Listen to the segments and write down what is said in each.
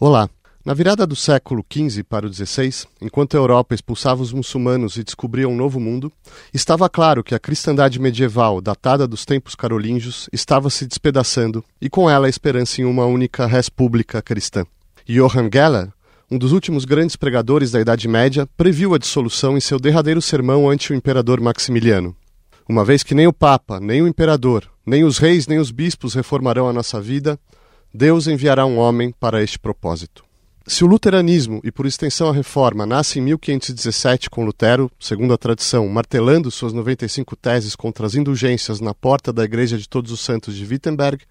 Olá. Na virada do século XV para o XVI, enquanto a Europa expulsava os muçulmanos e descobria um novo mundo, estava claro que a cristandade medieval, datada dos tempos carolíngios, estava se despedaçando e com ela a esperança em uma única república cristã. Johann Geller, um dos últimos grandes pregadores da Idade Média, previu a dissolução em seu derradeiro sermão ante o imperador Maximiliano. Uma vez que nem o Papa, nem o imperador, nem os reis, nem os bispos reformarão a nossa vida, Deus enviará um homem para este propósito. Se o luteranismo e, por extensão, a reforma nasce em 1517 com Lutero, segundo a tradição, martelando suas 95 teses contra as indulgências na porta da Igreja de Todos os Santos de Wittenberg,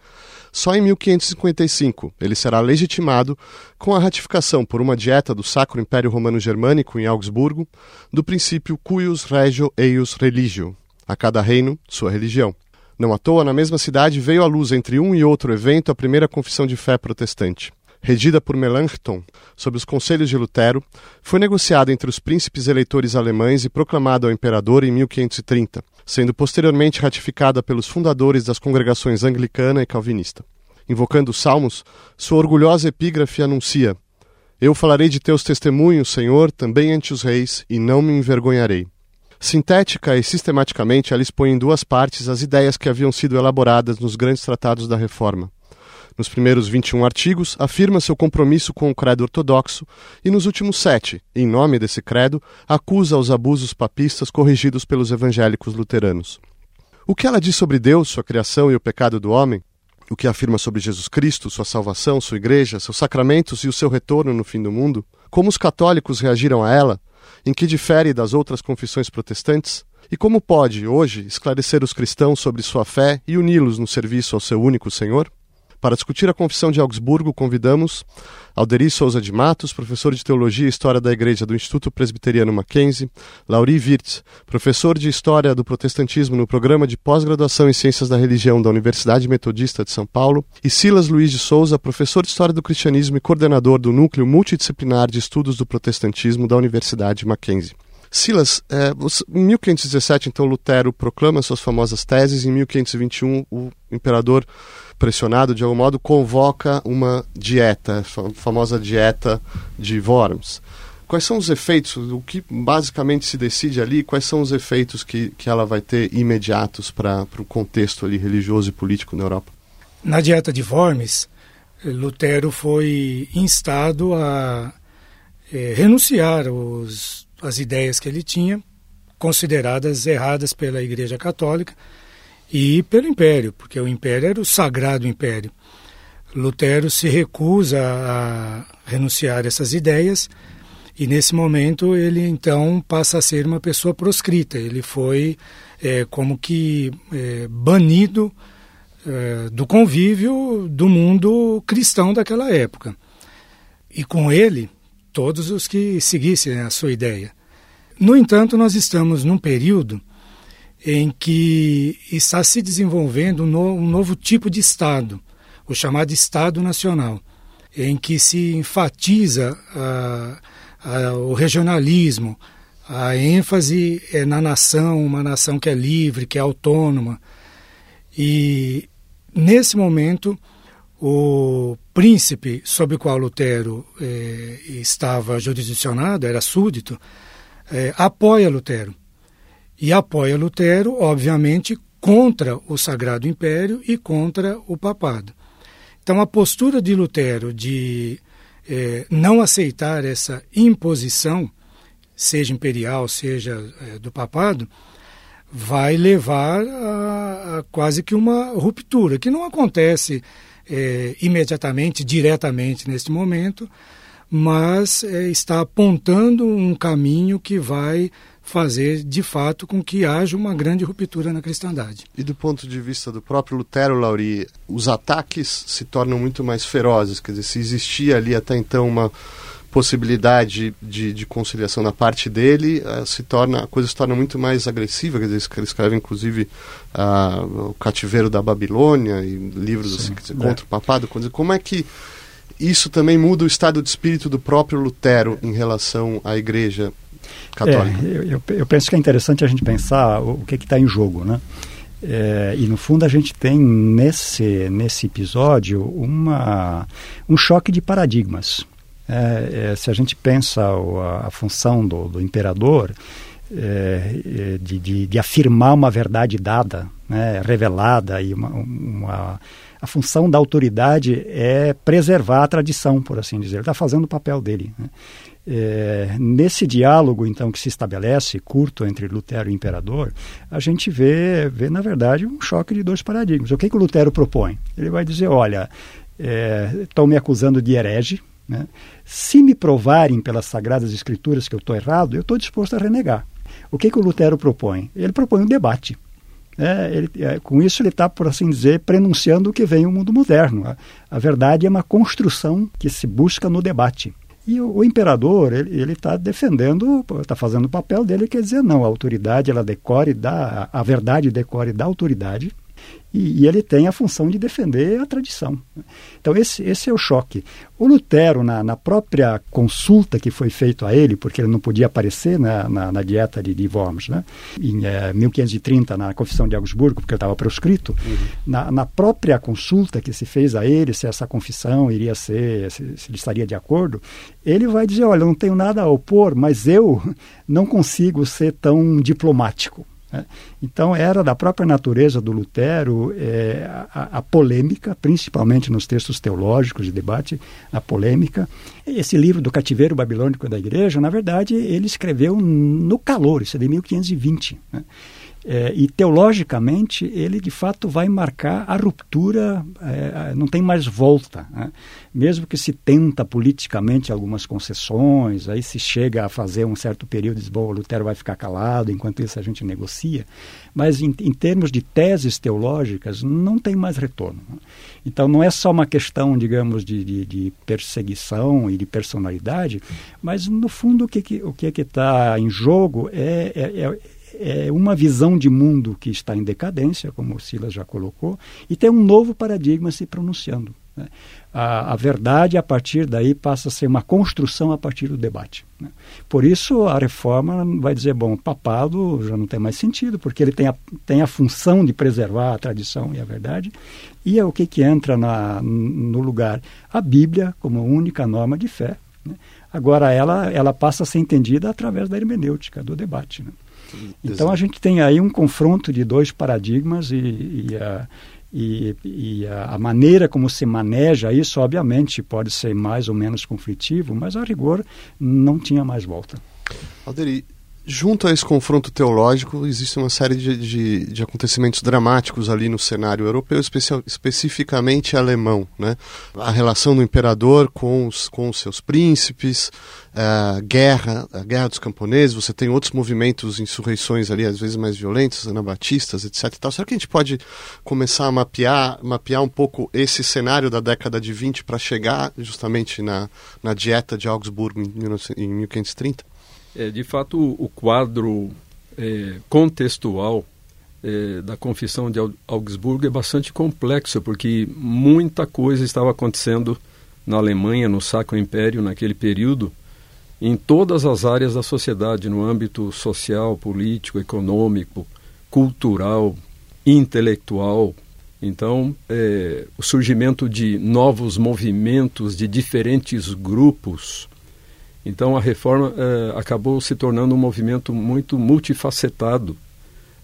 só em 1555 ele será legitimado com a ratificação por uma dieta do Sacro Império Romano Germânico em Augsburgo do princípio cuius regio eius religio, a cada reino sua religião. Não à toa, na mesma cidade veio à luz entre um e outro evento a primeira confissão de fé protestante. Regida por Melanchthon, sob os conselhos de Lutero, foi negociada entre os príncipes eleitores alemães e proclamada ao imperador em 1530, sendo posteriormente ratificada pelos fundadores das congregações anglicana e calvinista. Invocando os salmos, sua orgulhosa epígrafe anuncia: Eu falarei de teus testemunhos, Senhor, também ante os reis, e não me envergonharei. Sintética e sistematicamente, ela expõe em duas partes as ideias que haviam sido elaboradas nos grandes tratados da Reforma. Nos primeiros 21 artigos, afirma seu compromisso com o credo ortodoxo e, nos últimos sete, em nome desse credo, acusa os abusos papistas corrigidos pelos evangélicos luteranos. O que ela diz sobre Deus, sua criação e o pecado do homem, o que afirma sobre Jesus Cristo, sua salvação, sua igreja, seus sacramentos e o seu retorno no fim do mundo, como os católicos reagiram a ela, em que difere das outras confissões protestantes? E como pode, hoje, esclarecer os cristãos sobre sua fé e uni-los no serviço ao seu único Senhor? Para discutir a Confissão de Augsburgo, convidamos Alderi Souza de Matos, professor de Teologia e História da Igreja do Instituto Presbiteriano Mackenzie, Lauri Wirtz, professor de História do Protestantismo no Programa de Pós-Graduação em Ciências da Religião da Universidade Metodista de São Paulo, e Silas Luiz de Souza, professor de História do Cristianismo e coordenador do Núcleo Multidisciplinar de Estudos do Protestantismo da Universidade Mackenzie. Silas, é, em 1517, então, Lutero proclama suas famosas teses. Em 1521, o imperador pressionado de algum modo, convoca uma dieta, a famosa dieta de Worms. Quais são os efeitos, o que basicamente se decide ali, quais são os efeitos que, que ela vai ter imediatos para o contexto ali religioso e político na Europa? Na dieta de Worms, Lutero foi instado a é, renunciar os, as ideias que ele tinha, consideradas erradas pela Igreja Católica, e pelo Império, porque o Império era o sagrado Império. Lutero se recusa a renunciar a essas ideias e nesse momento ele então passa a ser uma pessoa proscrita. Ele foi é, como que é, banido é, do convívio do mundo cristão daquela época. E com ele, todos os que seguissem a sua ideia. No entanto, nós estamos num período em que está se desenvolvendo um, um novo tipo de Estado, o chamado Estado Nacional, em que se enfatiza a, a, o regionalismo, a ênfase é na nação, uma nação que é livre, que é autônoma. E nesse momento, o príncipe sobre o qual Lutero eh, estava jurisdicionado, era súdito, eh, apoia Lutero e apoia Lutero, obviamente, contra o Sagrado Império e contra o papado. Então, a postura de Lutero de eh, não aceitar essa imposição, seja imperial, seja eh, do papado, vai levar a, a, quase que uma ruptura, que não acontece eh, imediatamente, diretamente neste momento, mas está apontando um caminho que vai fazer de fato com que haja uma grande ruptura na cristandade. E do ponto de vista do próprio Lutero, Lauri, os ataques se tornam muito mais ferozes, quer dizer, se existia ali até então uma possibilidade de, de conciliação na parte dele, uh, se torna, a coisa se torna muito mais agressiva, quer dizer, ele escreve inclusive uh, o cativeiro da Babilônia e livros Sim, assim, dizer, é. contra o papado, como é que isso também muda o estado de espírito do próprio Lutero em relação à igreja católica. É, eu, eu, penso que é interessante a gente pensar o, o que está em jogo, né? É, e no fundo a gente tem nesse, nesse episódio uma, um choque de paradigmas. É, é, se a gente pensa a, a função do, do imperador é, é, de, de, de, afirmar uma verdade dada, né, revelada, e uma, uma, a função da autoridade é preservar a tradição, por assim dizer. Ele está fazendo o papel dele. Né? É, nesse diálogo, então, que se estabelece, curto, entre Lutero e imperador, a gente vê, vê na verdade, um choque de dois paradigmas. O que, que o Lutero propõe? Ele vai dizer, olha, estão é, me acusando de herege, né? se me provarem pelas Sagradas Escrituras que eu estou errado, eu estou disposto a renegar. O que, que o Lutero propõe? Ele propõe um debate. É, ele, é, com isso ele está, por assim dizer, prenunciando o que vem o mundo moderno. A, a verdade é uma construção que se busca no debate. E o, o imperador, ele está defendendo, está fazendo o papel dele, quer dizer, não, a autoridade, ela decore da, a verdade decore da autoridade, e, e, ele tem a função de defender a tradição. Então, esse, esse é o choque. O Lutero, na, na própria consulta que foi feita a ele, porque ele não podia aparecer na, na, na dieta de, de Worms, né? em é, 1530, na Confissão de Augsburgo, porque ele estava proscrito, uhum. na, na própria consulta que se fez a ele, se essa confissão iria ser, se, se ele estaria de acordo, ele vai dizer: olha, eu não tenho nada a opor, mas eu não consigo ser tão diplomático. Né? Então, era da própria natureza do Lutero é, a, a, polêmica, principalmente nos textos teológicos de debate, a polêmica. Esse livro do Cativeiro Babilônico da Igreja, na verdade, ele escreveu no calor, isso é de 1520. Né? É, e teologicamente ele de fato vai marcar a ruptura, é, não tem mais volta. Né? Mesmo que se tenta politicamente algumas concessões, aí se chega a fazer um certo período, diz, bom, Lutero vai ficar calado, enquanto isso a gente negocia. Mas em, em termos de teses teológicas, não tem mais retorno. Né? Então não é só uma questão, digamos, de, de, de perseguição e de personalidade, mas no fundo o que, que o que é está em jogo é, é, é uma visão de mundo que está em decadência, como o Silas já colocou, e tem um novo paradigma se pronunciando. Né? A, a, verdade, a partir daí, passa a ser uma construção a partir do debate. Né? Por isso, a reforma vai dizer: bom, papado já não tem mais sentido, porque ele tem a, tem a função de preservar a tradição e a verdade. E é o que, que entra na, no lugar? A Bíblia, como única norma de fé. Né? Agora, ela, ela passa a ser entendida através da hermenêutica, do debate. Então a gente tem aí um confronto de dois paradigmas e, e, a, e, e a, a, maneira como se maneja isso, obviamente, pode ser mais ou menos conflitivo, mas a rigor não tinha mais volta. Alderi, junto a esse confronto teológico, existe uma série de, de, de acontecimentos dramáticos ali no cenário europeu, especial, especificamente alemão. Né? A relação do imperador com os, com os seus príncipes, a guerra, a guerra dos camponeses, você tem outros movimentos, insurreições ali, às vezes mais violentas, anabatistas, etc. E tal. Será que a gente pode começar a mapear, mapear um pouco esse cenário da década de 20 para chegar justamente na, na dieta de Augsburgo em, 19, em 1530? É, de fato, o quadro é, contextual é, da Confissão de Augsburgo é bastante complexo, porque muita coisa estava acontecendo na Alemanha, no Sacro Império, naquele período, em todas as áreas da sociedade, no âmbito social, político, econômico, cultural, intelectual. Então, é, o surgimento de novos movimentos, de diferentes grupos, então a reforma eh, acabou se tornando um movimento muito multifacetado.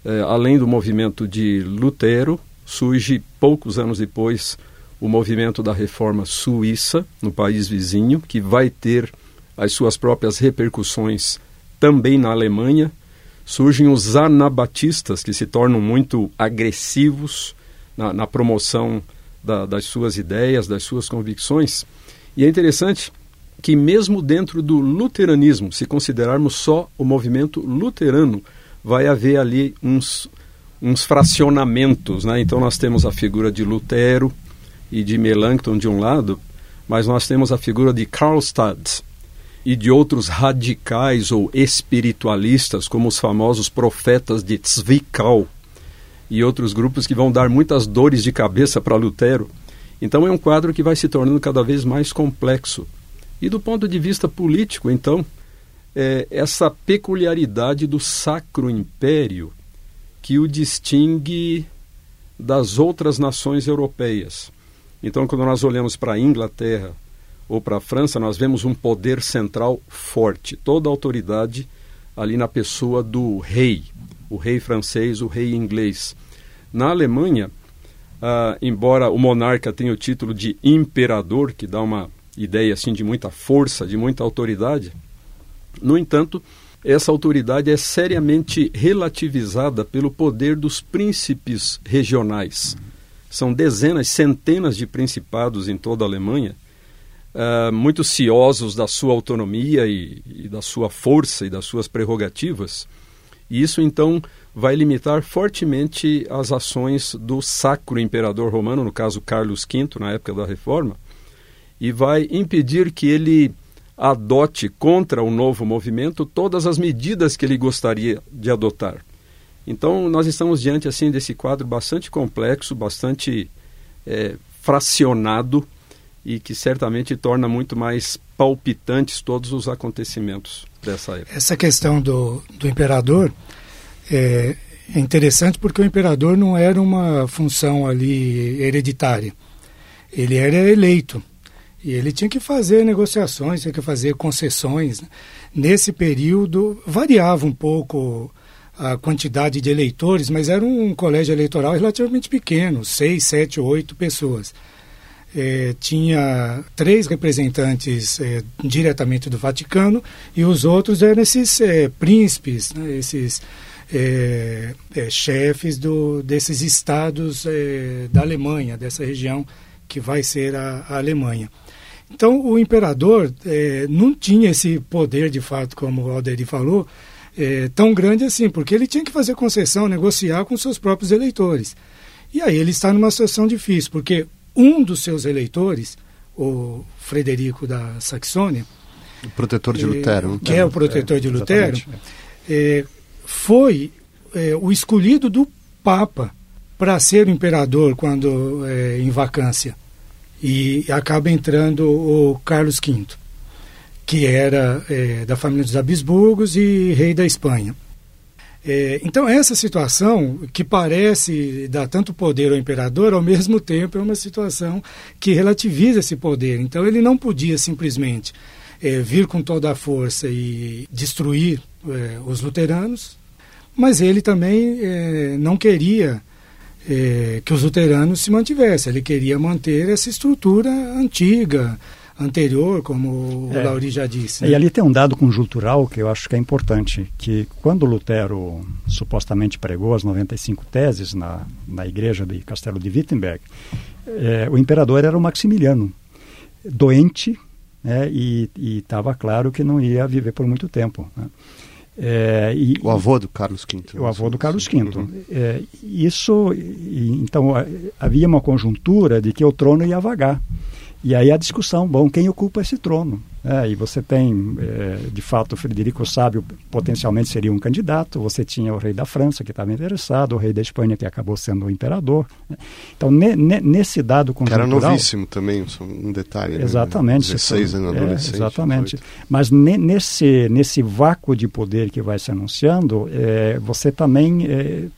Eh, além do movimento de Lutero, surge poucos anos depois o movimento da reforma suíça, no país vizinho, que vai ter as suas próprias repercussões também na Alemanha. Surgem os anabatistas, que se tornam muito agressivos na, na promoção da, das suas ideias, das suas convicções. E é interessante que mesmo dentro do luteranismo, se considerarmos só o movimento luterano, vai haver ali uns, uns fracionamentos. Né? Então nós temos a figura de Lutero e de Melanchthon de um lado, mas nós temos a figura de Karlstadt e de outros radicais ou espiritualistas, como os famosos profetas de Zwickau e outros grupos que vão dar muitas dores de cabeça para Lutero. Então é um quadro que vai se tornando cada vez mais complexo. E do ponto de vista político, então, é, essa peculiaridade do Sacro Império, que o distingue das outras nações europeias. Então, quando nós olhamos para a Inglaterra ou para a França, nós vemos um poder central forte, toda a autoridade ali na pessoa do rei, o rei francês, o rei inglês. Na Alemanha, ah, embora o monarca tenha o título de imperador, que dá uma ideia assim de muita força, de muita autoridade, no entanto, essa autoridade é seriamente relativizada pelo poder dos príncipes regionais. São dezenas, centenas de principados em toda a Alemanha, uh, muito ciosos da sua autonomia e, e da sua força e das suas prerrogativas. E isso, então, vai limitar fortemente as ações do sacro imperador romano, no caso Carlos V, na época da Reforma, e vai impedir que ele adote contra o novo movimento todas as medidas que ele gostaria de adotar. Então, nós estamos diante assim desse quadro bastante complexo, bastante é, fracionado e que certamente torna muito mais palpitantes todos os acontecimentos dessa época. Essa questão do, do imperador é, é interessante porque o imperador não era uma função ali hereditária. Ele era eleito. E ele tinha que fazer negociações, tinha que fazer concessões. Nesse período, variava um pouco a quantidade de eleitores, mas era um colégio eleitoral relativamente pequeno, seis, sete, oito pessoas. É, tinha três representantes é, diretamente do Vaticano e os outros eram esses é, príncipes, né, esses é, é, chefes do, desses estados é, da Alemanha, dessa região que vai ser a, a Alemanha. Então, o imperador é, não tinha esse poder, de fato, como o Alderi falou, é, tão grande assim, porque ele tinha que fazer concessão, negociar com seus próprios eleitores. E aí ele está numa situação difícil, porque um dos seus eleitores, o Frederico da Saxônia, o protetor de Lutero, que é o protetor é, de Lutero, é, foi é, o escolhido do Papa para ser o imperador quando é, em vacância e acaba entrando o Carlos V, que era é, da família dos Habsburgos e rei da Espanha. É, então, essa situação, que parece dar tanto poder ao imperador, ao mesmo tempo é uma situação que relativiza esse poder. Então, ele não podia simplesmente é, vir com toda a força e destruir é, os luteranos, mas ele também é, não queria é, que os luteranos se mantivessem. Ele queria manter essa estrutura antiga, anterior, como é, o Lauri já disse. Né? E ali tem um dado conjuntural que eu acho que é importante, que quando Lutero supostamente pregou as 95 teses na, na igreja de Castelo de Wittenberg, é, o imperador era o Maximiliano, doente, né, e estava claro que não ia viver por muito tempo. Né? É, e, o avô do Carlos V. O avô do Carlos V. Uhum. É, isso, então, havia uma conjuntura de que o trono ia vagar. E aí a discussão, bom, quem ocupa esse trono? É, e você tem, é, de fato, o Frederico Sábio potencialmente seria um candidato, você tinha o rei da França que estava interessado, o rei da Espanha que acabou sendo o imperador. Né? Então, ne, ne, nesse dado conjuntural... Era novíssimo também, um detalhe. Né? Exatamente. Né? 16 anos, adolescente. É, exatamente. 18. Mas ne, nesse, nesse vácuo de poder que vai se anunciando, é, você também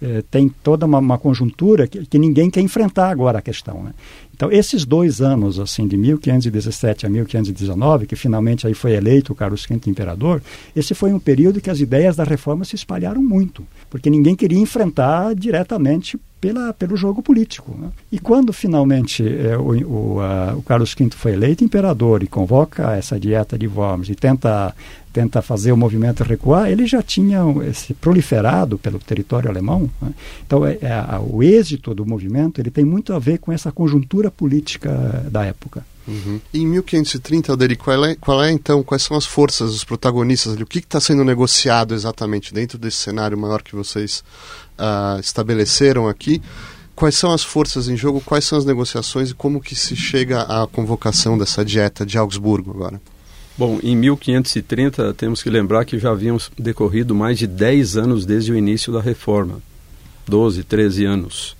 é, tem toda uma, uma conjuntura que, que, ninguém quer enfrentar agora a questão. Né? Então, esses dois anos, assim, de 1517 a 1519, que finalmente aí foi eleito o Carlos V imperador, esse foi um período que as ideias da reforma se espalharam muito, porque ninguém queria enfrentar diretamente pela, pelo jogo político. Né? E quando finalmente é, o, o, a, o, Carlos V foi eleito imperador e convoca essa dieta de Worms e tenta, tenta fazer o movimento recuar, ele já tinha se proliferado pelo território alemão. Né? Então, é, é, o êxito do movimento ele tem muito a ver com essa conjuntura política da época. Uhum. Em 1530, Alderi, qual é, qual é então, quais são as forças, os protagonistas ali? O que está sendo negociado exatamente dentro desse cenário maior que vocês uh, estabeleceram aqui? Quais são as forças em jogo? Quais são as negociações e como que se chega à convocação dessa dieta de Augsburgo agora? Bom, em 1530 temos que lembrar que já haviam decorrido mais de 10 anos desde o início da reforma. 12, 13 anos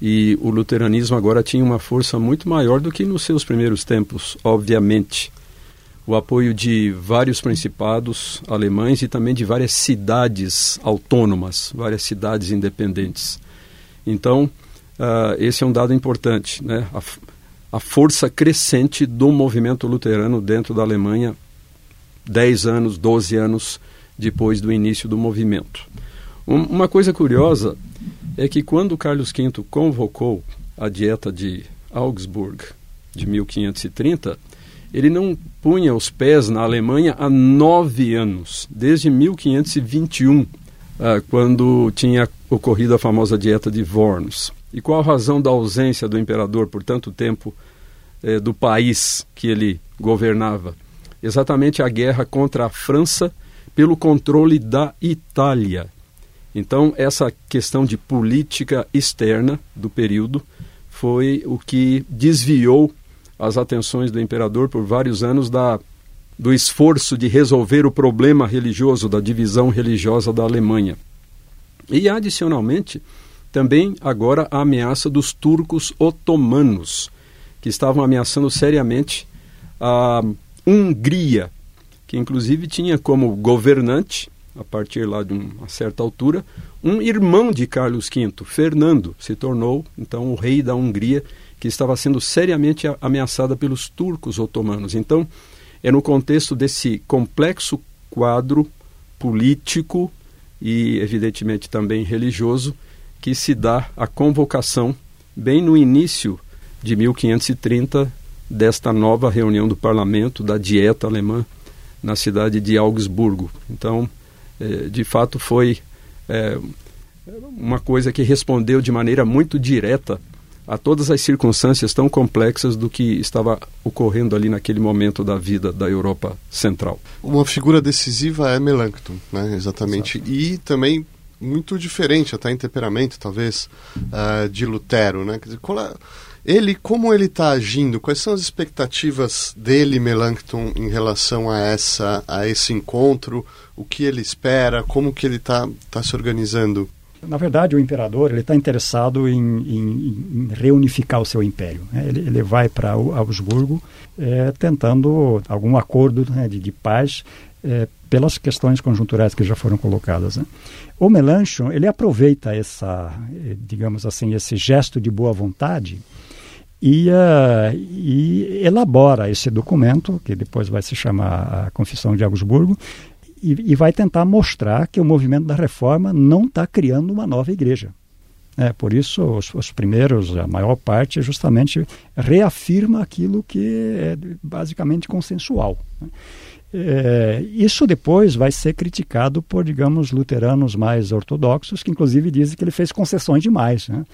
e o luteranismo agora tinha uma força muito maior do que nos seus primeiros tempos, obviamente. o apoio de vários principados alemães e também de várias cidades autônomas, várias cidades independentes. Então, uh, esse é um dado importante, né? A, a, força crescente do movimento luterano dentro da Alemanha, 10 anos, 12 anos depois do início do movimento. Um, uma coisa curiosa é que quando Carlos V convocou a Dieta de Augsburg de 1530, ele não punha os pés na Alemanha há nove anos, desde 1521, ah, quando tinha ocorrido a famosa Dieta de Worms. E qual a razão da ausência do imperador por tanto tempo eh, do país que ele governava? Exatamente a guerra contra a França pelo controle da Itália. Então, essa questão de política externa do período foi o que desviou as atenções do imperador por vários anos da, do esforço de resolver o problema religioso, da divisão religiosa da Alemanha. E, adicionalmente, também agora a ameaça dos turcos otomanos, que estavam ameaçando seriamente a Hungria, que inclusive tinha como governante, a partir lá de uma certa altura, um irmão de Carlos V, Fernando, se tornou então o rei da Hungria, que estava sendo seriamente ameaçada pelos turcos otomanos. Então, é no contexto desse complexo quadro político e, evidentemente, também religioso que se dá a convocação, bem no início de 1530, desta nova reunião do parlamento, da Dieta Alemã, na cidade de Augsburgo. Então, é, de fato, foi é, uma coisa que respondeu de maneira muito direta a todas as circunstâncias tão complexas do que estava ocorrendo ali naquele momento da vida da Europa Central. Uma figura decisiva é Melanchthon, né? exatamente. Exato. E também muito diferente, até em temperamento, talvez, uh, de Lutero. Né? Quer dizer, é ele, como ele está agindo? Quais são as expectativas dele, Melanchthon, em relação a essa, a esse encontro? O que ele espera? Como que ele está tá se organizando? Na verdade, o imperador ele está interessado em, em, em, reunificar o seu império. Né? Ele, ele vai para Augsburgo é, tentando algum acordo né, de, de, paz é, pelas questões conjunturais que já foram colocadas. Né? O Melanchthon ele aproveita essa, eh, digamos assim, esse gesto de boa vontade e, uh, e, elabora esse documento, que depois vai se chamar a Confissão de Augsburgo, e, e vai tentar mostrar que o movimento da reforma não está criando uma nova igreja. É, por isso, os, os, primeiros, a maior parte, justamente reafirma aquilo que é basicamente consensual. Né? É, isso depois vai ser criticado por, digamos, luteranos mais ortodoxos, que inclusive dizem que ele fez concessões demais, né?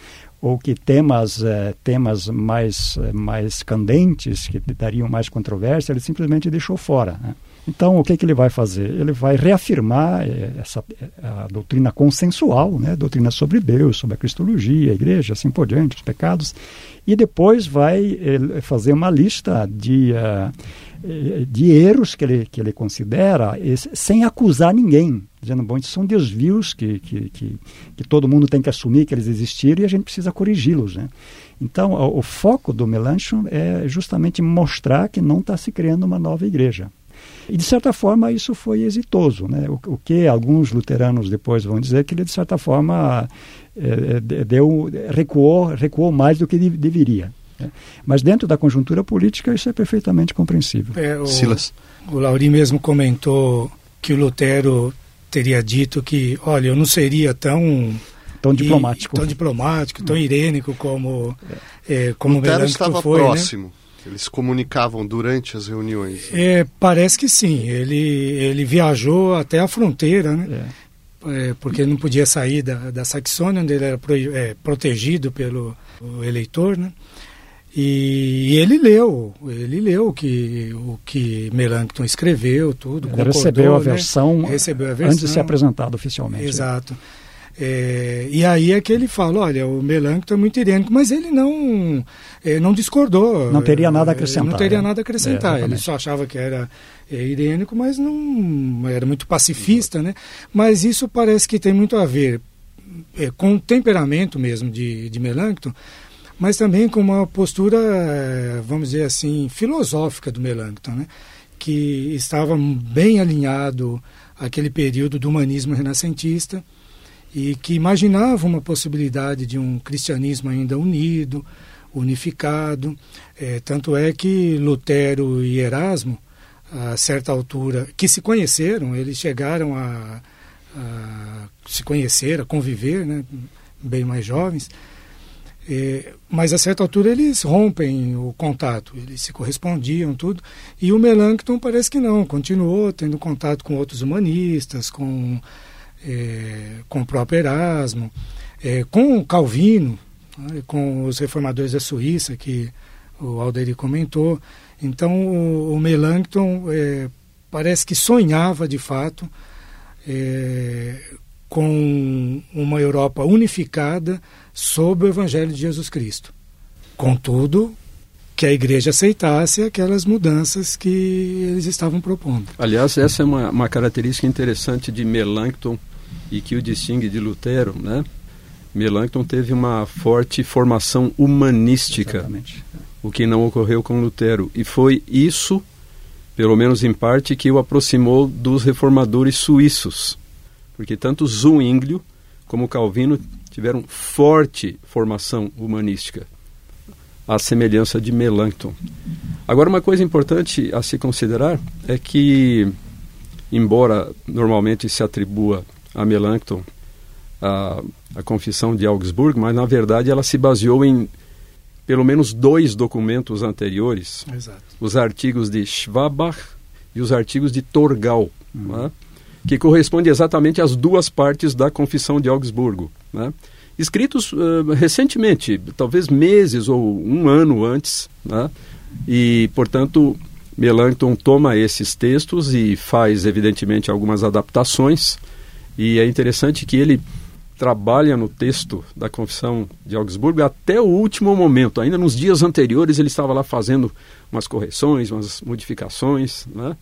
ou que temas, é, temas mais, é, mais candentes, que dariam mais controvérsia, ele simplesmente deixou fora. Né? Então, o que, que ele vai fazer? Ele vai reafirmar é, essa, a doutrina consensual, né? a doutrina sobre Deus, sobre a cristologia, a igreja, assim por diante, os pecados, e depois vai fazer uma lista de. Uh, de erros que ele, que ele considera sem acusar ninguém, dizendo, bom, isso são desvios que, que, que, que, todo mundo tem que assumir que eles existiram e a gente precisa corrigi-los. Né? Então, o, o, foco do Melanchthon é justamente mostrar que não está se criando uma nova igreja. E, de certa forma, isso foi exitoso. Né? O, o que alguns luteranos depois vão dizer que ele, de certa forma, é, deu, recuou, recuou mais do que deveria. Né? Mas dentro da conjuntura política isso é perfeitamente compreensível. É, o, Silas. O Lauri mesmo comentou que o Lutero teria dito que, olha, eu não seria tão tão diplomático, tão diplomático, tão irênico como é. É, como Lutero estava foi, né? próximo. Né? Eles comunicavam durante as reuniões. É, parece que sim. Ele ele viajou até a fronteira, né? É. é porque não podia sair da, da Saxônia, onde ele era pro, é, protegido pelo eleitor, né? E, ele leu, ele leu o que, o que Melanchthon escreveu, tudo. Ele recebeu a, né? versão recebeu a versão antes de ser apresentado oficialmente. Exato. É, e aí é que ele fala, olha, o Melanchthon é muito irênico, mas ele não, é, não discordou. Não teria nada a acrescentar. Não teria né? nada a acrescentar. É, ele só achava que era é, irênico, mas não era muito pacifista, né? Mas isso parece que tem muito a ver é, com o temperamento mesmo de, de Melanchthon, mas também com uma postura, eh, vamos dizer assim, filosófica do Melanchthon, né? que estava bem alinhado àquele período do humanismo renascentista e que imaginava uma possibilidade de um cristianismo ainda unido, unificado. É, tanto é que Lutero e Erasmo, a certa altura, que se conheceram, eles chegaram a, a se conhecer, a conviver, né, bem mais jovens, é, mas a certa altura eles rompem o contato, eles se correspondiam, tudo. E o Melanchthon parece que não, continuou tendo contato com outros humanistas, com, é, com o próprio Erasmo, é, com Calvino, né, com os reformadores da Suíça, que o Alderi comentou. Então o, o Melanchthon é, parece que sonhava de fato é, com uma Europa unificada sob o Evangelho de Jesus Cristo. Contudo, que a igreja aceitasse aquelas mudanças que eles estavam propondo. Aliás, essa é uma, uma característica interessante de Melanchthon e que o distingue de Lutero, né? Melanchthon teve uma forte formação humanística, Exatamente. o que não ocorreu com Lutero. E foi isso, pelo menos em parte, que o aproximou dos reformadores suíços. Porque tanto Zwinglio como Calvino tiveram forte formação humanística, à semelhança de Melanchthon. Agora, uma coisa importante a se considerar é que, embora normalmente se atribua a Melanchthon a, a Confissão de Augsburgo, mas na verdade ela se baseou em pelo menos dois documentos anteriores, Exato. os artigos de Schwabach e os artigos de Torgau. Uhum. Né? Que corresponde exatamente às duas partes da Confissão de Augsburgo, né? escritos uh, recentemente, talvez meses ou um ano antes, né? e, portanto, Melanchthon toma esses textos e faz, evidentemente, algumas adaptações, e é interessante que ele trabalha no texto da Confissão de Augsburgo até o último momento. Ainda nos dias anteriores ele estava lá fazendo umas correções, umas modificações, né?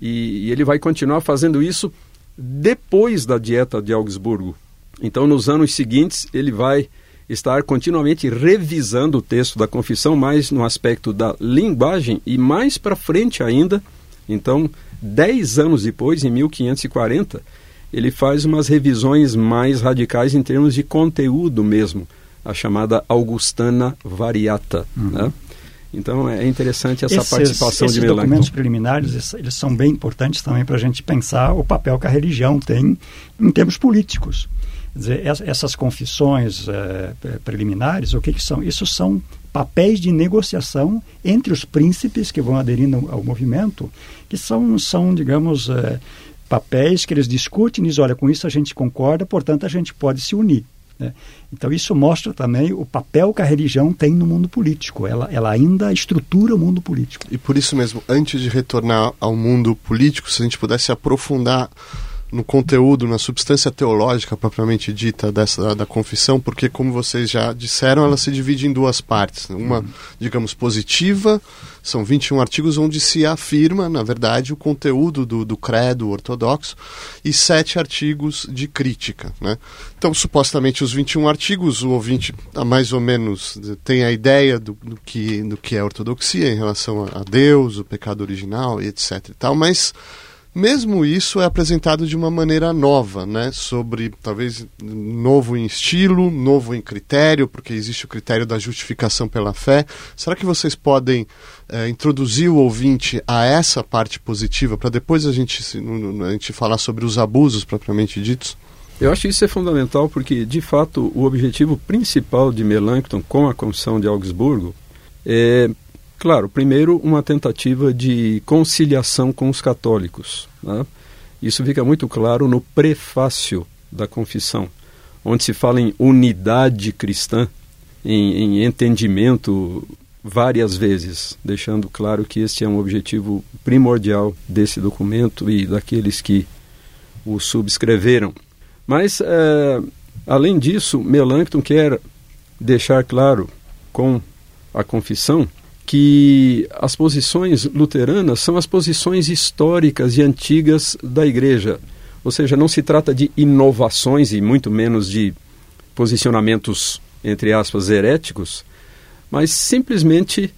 E, e ele vai continuar fazendo isso depois da dieta de Augsburgo. Então, nos anos seguintes, ele vai estar continuamente revisando o texto da confissão, mais no aspecto da linguagem e mais para frente ainda. Então, dez anos depois, em 1540, ele faz umas revisões mais radicais em termos de conteúdo mesmo, a chamada Augustana Variata. Uhum. Né? Então é interessante essa esses, participação esses de Melanchthon. documentos preliminares eles são bem importantes também para a gente pensar o papel que a religião tem em termos políticos. Quer dizer, essas confissões é, preliminares, o que, que são? Isso são papéis de negociação entre os príncipes que vão aderindo ao movimento, que são, são digamos, é, papéis que eles discutem e dizem, olha, com isso a gente concorda, portanto a gente pode se unir. Né? Então isso mostra também o papel que a religião tem no mundo político. Ela, ela ainda estrutura o mundo político. E por isso mesmo, antes de retornar ao mundo político, se a gente pudesse aprofundar no conteúdo, na substância teológica propriamente dita dessa da confissão, porque como vocês já disseram, ela se divide em duas partes. Uma, uhum. digamos, positiva, são 21 artigos onde se afirma, na verdade, o conteúdo do, do credo ortodoxo, e sete artigos de crítica. Né? Então, supostamente, os 21 artigos, o ouvinte mais ou menos tem a ideia do, do que, do que é ortodoxia em relação a, a Deus, o pecado original etc. E tal, mas mesmo isso é apresentado de uma maneira nova, né? Sobre talvez novo em estilo, novo em critério, porque existe o critério da justificação pela fé. Será que vocês podem é, introduzir o ouvinte a essa parte positiva para depois a gente, a gente falar sobre os abusos propriamente ditos? Eu acho que isso é fundamental porque, de fato, o objetivo principal de Melanchthon com a Comissão de Augsburgo é Claro, primeiro, uma tentativa de conciliação com os católicos. Né? Isso fica muito claro no prefácio da confissão, onde se fala em unidade cristã, em, em entendimento várias vezes, deixando claro que este é um objetivo primordial desse documento e daqueles que o subscreveram. Mas, é, além disso, Melanchthon quer deixar claro com a confissão que as posições luteranas são as posições históricas e antigas da Igreja. Ou seja, não se trata de inovações e muito menos de posicionamentos, entre aspas, heréticos, mas simplesmente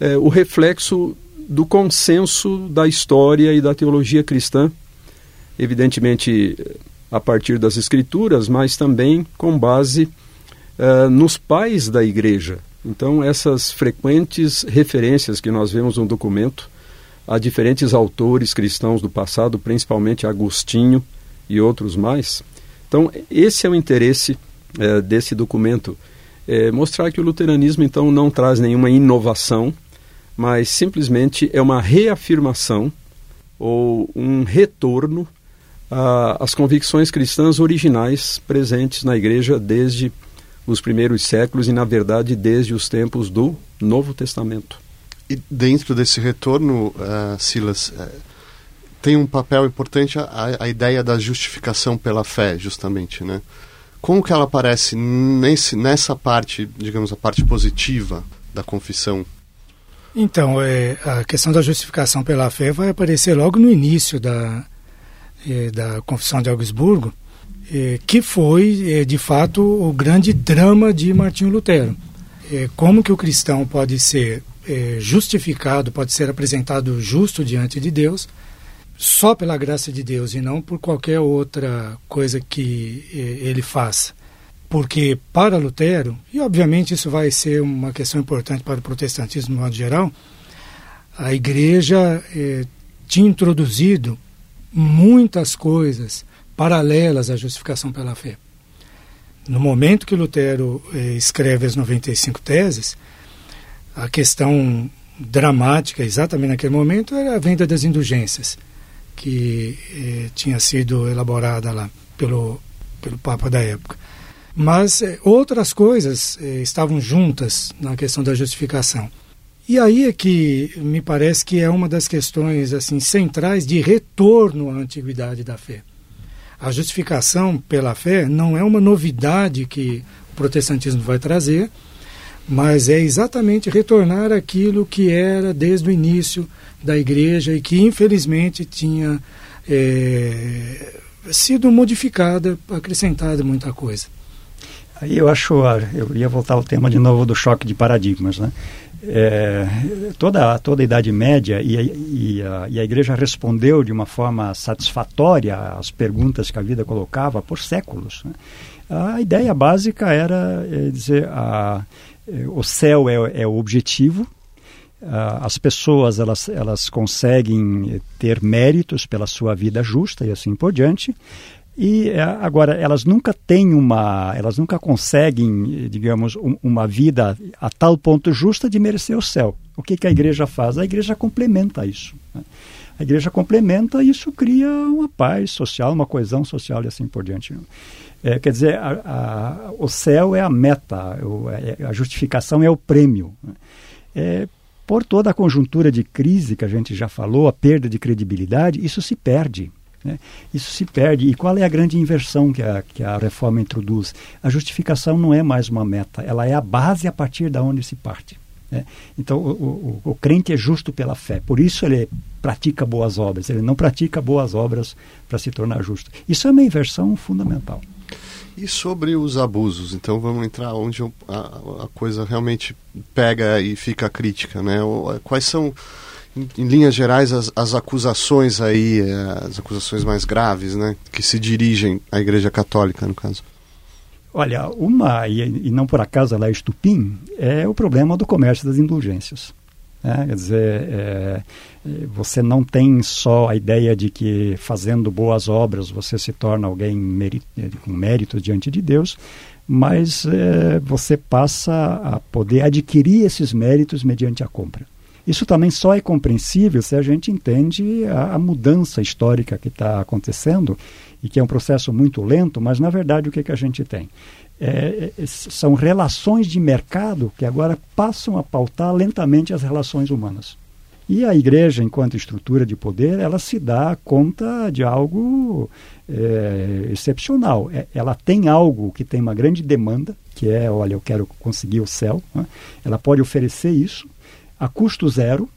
é, o reflexo do consenso da história e da teologia cristã, evidentemente a partir das escrituras, mas também com base uh, nos pais da igreja. Então, essas frequentes referências que nós vemos no documento a diferentes autores cristãos do passado, principalmente Agostinho e outros mais. Então, esse é o interesse uh, desse documento. É mostrar que o luteranismo, então, não traz nenhuma inovação, mas simplesmente é uma reafirmação ou um retorno às convicções cristãs originais presentes na igreja desde os primeiros séculos e, na verdade, desde os tempos do Novo Testamento. E dentro desse retorno, uh, Silas, uh, tem um papel importante a, a, ideia da justificação pela fé, justamente, né? Como que ela aparece nesse, nessa parte, digamos, a parte positiva da confissão então, é, a questão da justificação pela fé vai aparecer logo no início da, é, da Confissão de Augsburgo, é, que foi, é, de fato, o grande drama de Martinho Lutero. É, como que o cristão pode ser é, justificado, pode ser apresentado justo diante de Deus, só pela graça de Deus e não por qualquer outra coisa que ele faça. Porque para Lutero, e obviamente isso vai ser uma questão importante para o protestantismo no modo geral, a igreja eh, tinha introduzido muitas coisas paralelas à justificação pela fé. No momento que Lutero eh, escreve as 95 teses, a questão dramática, exatamente naquele momento, era a venda das indulgências, que eh, tinha sido elaborada lá pelo, pelo Papa da época. Mas eh, outras coisas eh, estavam juntas na questão da justificação. E aí é que me parece que é uma das questões assim centrais de retorno à antiguidade da fé. A justificação pela fé não é uma novidade que o protestantismo vai trazer, mas é exatamente retornar aquilo que era desde o início da igreja e que infelizmente tinha é, sido modificada, acrescentada muita coisa. Aí eu acho, ah, eu ia voltar ao tema de novo do choque de paradigmas, né? É, toda, toda a Idade Média e a, e, a, e a Igreja respondeu de uma forma satisfatória às perguntas que a vida colocava por séculos. Né? A ideia básica era é, dizer a, é, o céu é, é o objetivo, as pessoas elas, elas conseguem ter méritos pela sua vida justa e assim por diante. E é, agora elas nunca têm uma, elas nunca conseguem, digamos, um, uma vida a tal ponto justa de merecer o céu. O que, que a igreja faz? A igreja complementa isso. Né? A igreja complementa e isso cria uma paz social, uma coesão social e assim por diante. É, quer dizer, a, a, o céu é a meta, o, é, a justificação é o prêmio. Né? É, por toda a conjuntura de crise que a gente já falou, a perda de credibilidade, isso se perde. Né? Isso se perde. E qual é a grande inversão que a, que a reforma introduz? A justificação não é mais uma meta, ela é a base a partir da onde se parte. Né? Então, o, o, o, crente é justo pela fé, por isso ele pratica boas obras, ele não pratica boas obras para se tornar justo. Isso é uma inversão fundamental. E sobre os abusos, então vamos entrar onde a, a coisa realmente pega e fica crítica, né? Quais são em, linhas gerais, as, as, acusações aí, eh, as acusações mais graves, né, que se dirigem à Igreja Católica, no caso? Olha, uma, e, não por acaso ela é estupim, é o problema do comércio das indulgências. É, quer dizer, é, você não tem só a ideia de que fazendo boas obras você se torna alguém com mérito diante de Deus, mas é, você passa a poder adquirir esses méritos mediante a compra. Isso também só é compreensível se a gente entende a, a mudança histórica que está acontecendo e que é um processo muito lento, mas na verdade o que, que a gente tem? É, é, são relações de mercado que agora passam a pautar lentamente as relações humanas. E a igreja, enquanto estrutura de poder, ela se dá conta de algo é, excepcional. É, ela tem algo que tem uma grande demanda, que é, olha, eu quero conseguir o céu. Né? Ela pode oferecer isso, a custo zero,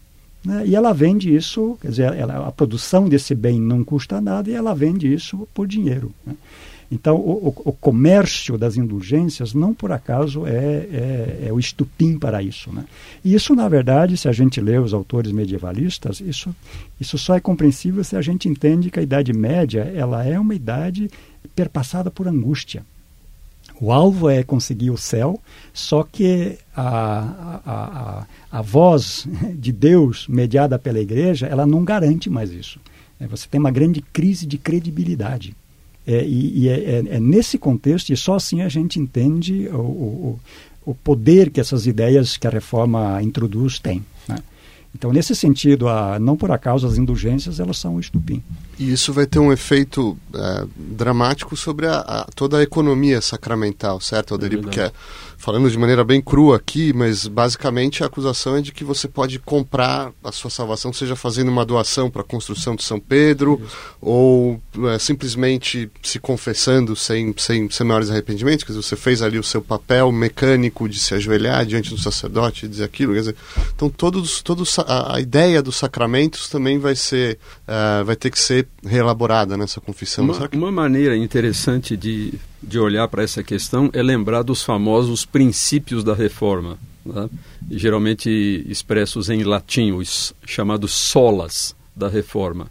né? e ela vende isso, quer dizer, ela, a produção desse bem não custa nada e ela vende isso por dinheiro. Né? Então, o, o, comércio das indulgências não por acaso é, é, é, o estupim para isso. Né? E isso, na verdade, se a gente lê os autores medievalistas, isso, isso só é compreensível se a gente entende que a Idade Média ela é uma idade perpassada por angústia. O alvo é conseguir o céu, só que a, a, a, a voz de Deus mediada pela igreja, ela não garante mais isso. É, você tem uma grande crise de credibilidade. É, e, e é, é, é, nesse contexto, e só assim a gente entende o, o, o, poder que essas ideias que a reforma introduz têm. Né? Então, nesse sentido, a, não por acaso as indulgências elas são um estupim. E isso vai ter um efeito é, dramático sobre a, a, toda a economia sacramental, certo, Alderir? É Porque falando de maneira bem crua aqui, mas basicamente a acusação é de que você pode comprar a sua salvação, seja fazendo uma doação para a construção de São Pedro, Isso. ou é, simplesmente se confessando sem, sem, sem maiores arrependimentos, quer dizer, você fez ali o seu papel mecânico de se ajoelhar diante do sacerdote e dizer aquilo, quer dizer, então todos, todos a, a ideia dos sacramentos também vai ser, uh, vai ter que ser reelaborada nessa confissão. Uma, que... uma maneira interessante de de olhar para essa questão é lembrar dos famosos princípios da reforma, né? geralmente expressos em latim, os chamados solas da reforma.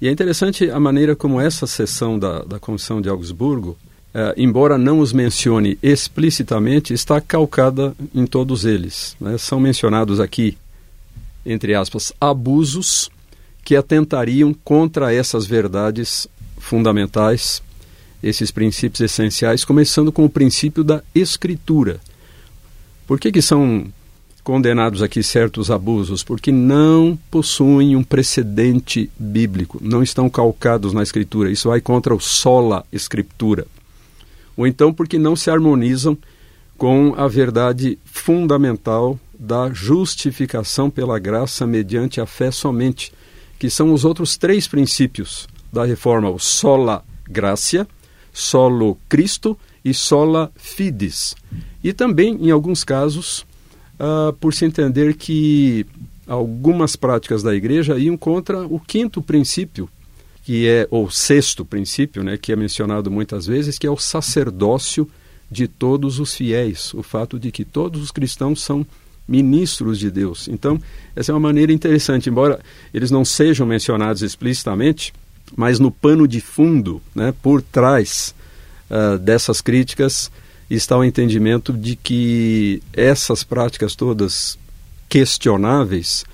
E é interessante a maneira como essa sessão da, da Comissão de Augsburgo, eh, embora não os mencione explicitamente, está calcada em todos eles. Né? São mencionados aqui, entre aspas, abusos que atentariam contra essas verdades fundamentais esses princípios essenciais, começando com o princípio da escritura. Por que, que são condenados aqui certos abusos? Porque não possuem um precedente bíblico, não estão calcados na escritura. Isso vai contra o sola escritura. Ou então porque não se harmonizam com a verdade fundamental da justificação pela graça mediante a fé somente, que são os outros três princípios da reforma: o sola gracia, solo Cristo e sola fides. E também, em alguns casos, uh, por se entender que algumas práticas da igreja iam contra o quinto princípio, que é o sexto princípio, né, que é mencionado muitas vezes, que é o sacerdócio de todos os fiéis, o fato de que todos os cristãos são ministros de Deus. Então, essa é uma maneira interessante, embora eles não sejam mencionados explicitamente, mas no pano de fundo, né, por trás uh, dessas críticas, está o entendimento de que essas práticas todas questionáveis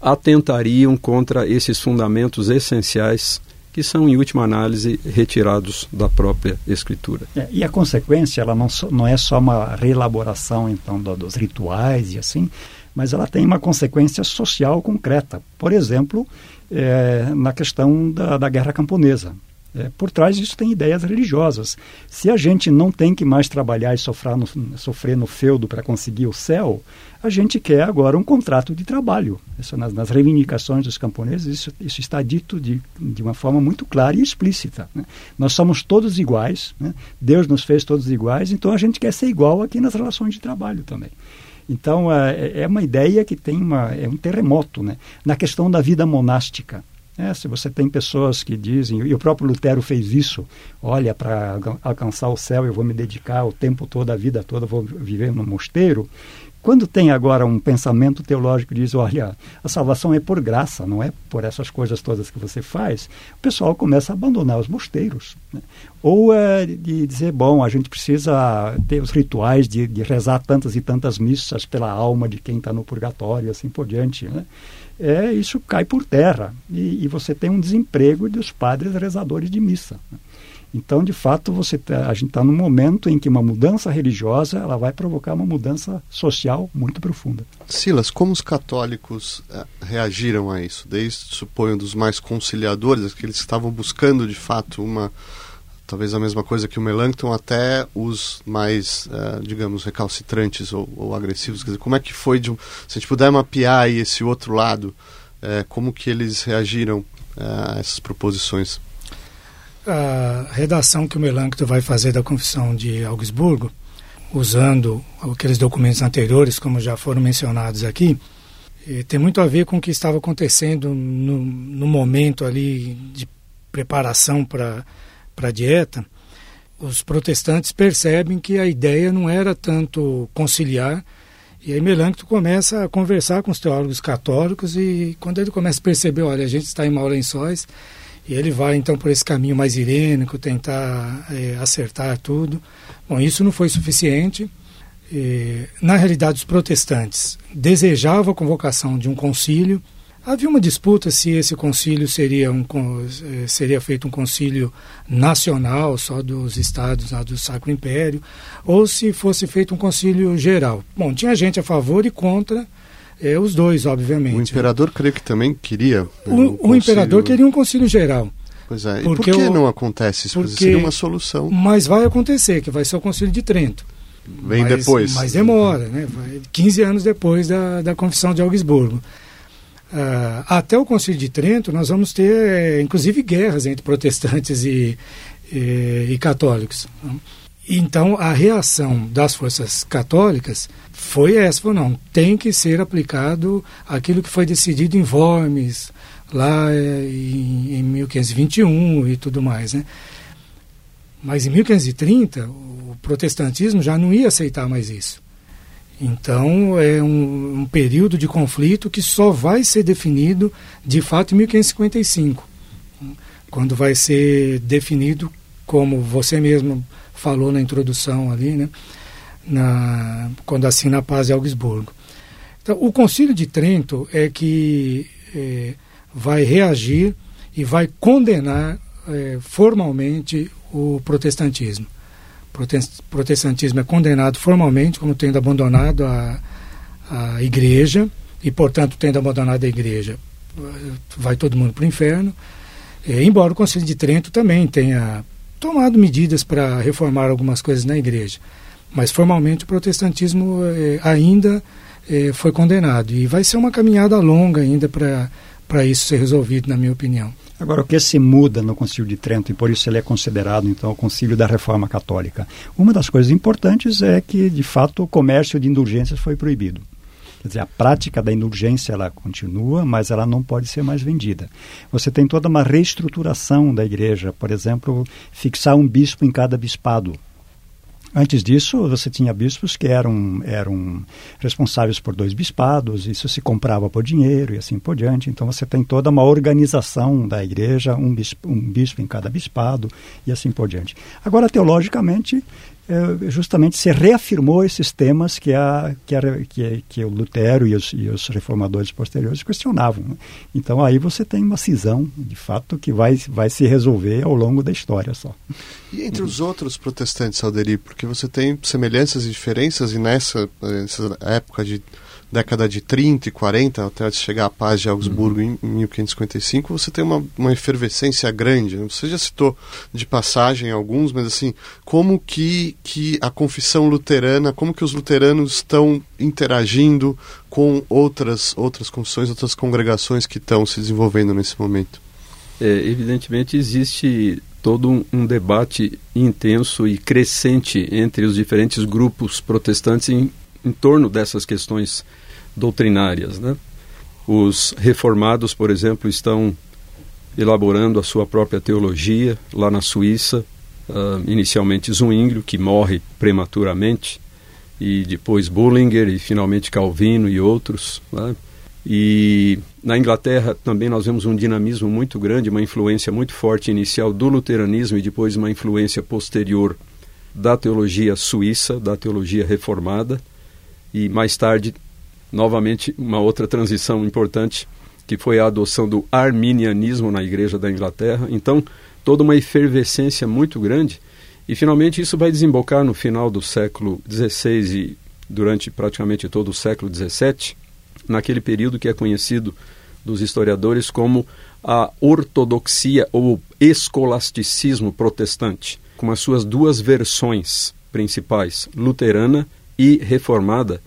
atentariam contra esses fundamentos essenciais que são, em última análise, retirados da própria Escritura. É, e a consequência, ela não, so, não é só uma reelaboração, então, do, dos rituais e assim, mas ela tem uma consequência social concreta. Por exemplo, é, na questão da, da guerra camponesa. É, por trás disso tem ideias religiosas. Se a gente não tem que mais trabalhar e sofrer no, sofrer no feudo para conseguir o céu, a gente quer agora um contrato de trabalho. Isso, nas, nas, reivindicações dos camponeses, isso, isso está dito de, de, uma forma muito clara e explícita. Né? Nós somos todos iguais, né? Deus nos fez todos iguais, então a gente quer ser igual aqui nas relações de trabalho também. Então, é, é uma ideia que tem uma, é um terremoto né? na questão da vida monástica. É, se você tem pessoas que dizem, e o próprio Lutero fez isso, olha, para alcançar o céu eu vou me dedicar o tempo todo, a vida toda, vou viver no mosteiro. Quando tem agora um pensamento teológico que diz, olha, a salvação é por graça, não é por essas coisas todas que você faz, o pessoal começa a abandonar os mosteiros. Né? Ou é, de dizer, bom, a gente precisa ter os rituais de, de rezar tantas e tantas missas pela alma de quem está no purgatório, assim por diante. Né? É, isso cai por terra e, e você tem um desemprego dos padres rezadores de missa. Então, de fato, você tá, a gente está num momento em que uma mudança religiosa ela vai provocar uma mudança social muito profunda. Silas, como os católicos eh, reagiram a isso? Desde, suponho, dos mais conciliadores, aqueles que estavam buscando, de fato, uma talvez a mesma coisa que o Melanchthon, até os mais, uh, digamos, recalcitrantes ou, ou, agressivos. Quer dizer, como é que foi, de, se a gente puder mapear aí esse outro lado, uh, como que eles reagiram uh, a essas proposições? a redação que o Melanchthon vai fazer da Confissão de Augsburgo, usando aqueles documentos anteriores, como já foram mencionados aqui, tem muito a ver com o que estava acontecendo no, no momento ali de preparação para a dieta. os protestantes percebem que a ideia não era tanto conciliar, e aí Melancto começa a conversar com os teólogos católicos e quando ele começa a perceber, olha, a gente está em Maulençóis, e ele vai então por esse caminho mais irênico, tentar é, acertar tudo. Bom, isso não foi suficiente. E, na realidade, os protestantes desejavam a convocação de um concílio, Havia uma disputa se esse concílio seria, um, eh, seria feito um concílio nacional, só dos estados lá do Sacro Império, ou se fosse feito um concílio geral. Bom, tinha gente a favor e contra, é, os dois, obviamente. O imperador creio que também queria. Né, o, um o, imperador queria um concílio geral. Pois é, porque e por que o, não acontece isso? Porque seria uma solução. Mas vai acontecer, que vai ser o concílio de Trento. Vem mas, depois. Mas demora, né? 15 anos depois da, da Confissão de Augsburgo. Uh, até o Concílio de Trento, nós vamos ter, inclusive, guerras entre protestantes e, e, e católicos. Então, a reação das forças católicas foi essa: falou, não, tem que ser aplicado aquilo que foi decidido em Worms, lá eh, em, em 1521 e tudo mais. Né? Mas em 1530, o protestantismo já não ia aceitar mais isso. Então, é um, um, período de conflito que só vai ser definido, de fato, em 1555, quando vai ser definido, como você mesmo falou na introdução ali, né, na, quando assina a paz de Augsburgo. Então, o Concílio de Trento é que é, vai reagir e vai condenar é, formalmente o protestantismo protestantismo é condenado formalmente como tendo abandonado a, a igreja e, portanto, tendo abandonado a igreja, vai todo mundo para o inferno. É, embora o Conselho de Trento também tenha tomado medidas para reformar algumas coisas na igreja, mas formalmente o protestantismo é, ainda é, foi condenado e vai ser uma caminhada longa ainda para isso ser resolvido, na minha opinião. Agora, o que se muda no Concílio de Trento, e por isso ele é considerado, então, o Concílio da Reforma Católica? Uma das coisas importantes é que, de fato, o comércio de indulgências foi proibido. Quer dizer, a prática da indulgência ela continua, mas ela não pode ser mais vendida. Você tem toda uma reestruturação da igreja, por exemplo, fixar um bispo em cada bispado. Antes disso, você tinha bispos que eram, eram responsáveis por dois bispados, isso se comprava por dinheiro e assim por diante. Então você tem toda uma organização da igreja, um bispo, um bispo em cada bispado e assim por diante. Agora, teologicamente, justamente se reafirmou esses temas que, a, que, a, que, que o Lutero e os, e os reformadores posteriores questionavam. Né? Então aí você tem uma cisão, de fato, que vai, vai se resolver ao longo da história só. E entre os outros protestantes, Alderi, porque você tem semelhanças e diferenças, e nessa, nessa época de década de 30 e 40, até chegar à paz de Augsburgo uhum. em 1555, você tem uma, uma efervescência grande. Né? Você já citou de passagem alguns, mas assim, como que, que a confissão luterana, como que os luteranos estão interagindo com outras, outras confissões, outras congregações que estão se desenvolvendo nesse momento? É, evidentemente existe todo um, um, debate intenso e crescente entre os diferentes grupos protestantes em, em torno dessas questões doutrinárias. Né? Os reformados, por exemplo, estão elaborando a sua própria teologia lá na Suíça, uh, inicialmente Zwinglio, que morre prematuramente, e depois Bullinger e finalmente Calvino e outros. Né? E na Inglaterra também nós vemos um dinamismo muito grande, uma influência muito forte inicial do luteranismo e depois uma influência posterior da teologia suíça, da teologia reformada, e mais tarde novamente uma outra transição importante que foi a adoção do arminianismo na Igreja da Inglaterra. Então, toda uma efervescência muito grande. E finalmente isso vai desembocar no final do século XVI e durante praticamente todo o século XVII, naquele período que é conhecido dos historiadores como a ortodoxia ou escolasticismo protestante, com as suas duas versões principais, luterana e reformada,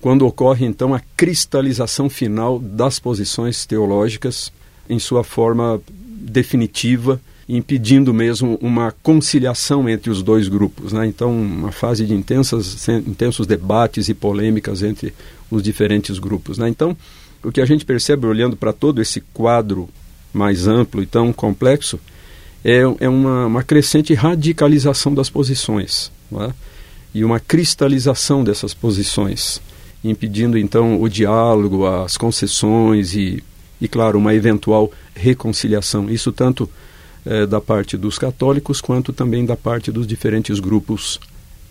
quando ocorre então a cristalização final das posições teológicas em sua forma definitiva, impedindo mesmo uma conciliação entre os dois grupos. Né? Então, uma fase de intensas, intensos debates e polêmicas entre os diferentes grupos. Né? Então, o que a gente percebe olhando para todo esse quadro mais amplo e tão complexo é, é uma, uma crescente radicalização das posições é? e uma cristalização dessas posições, impedindo então o diálogo, as concessões e, e claro, uma eventual reconciliação. Isso tanto é, da parte dos católicos quanto também da parte dos diferentes grupos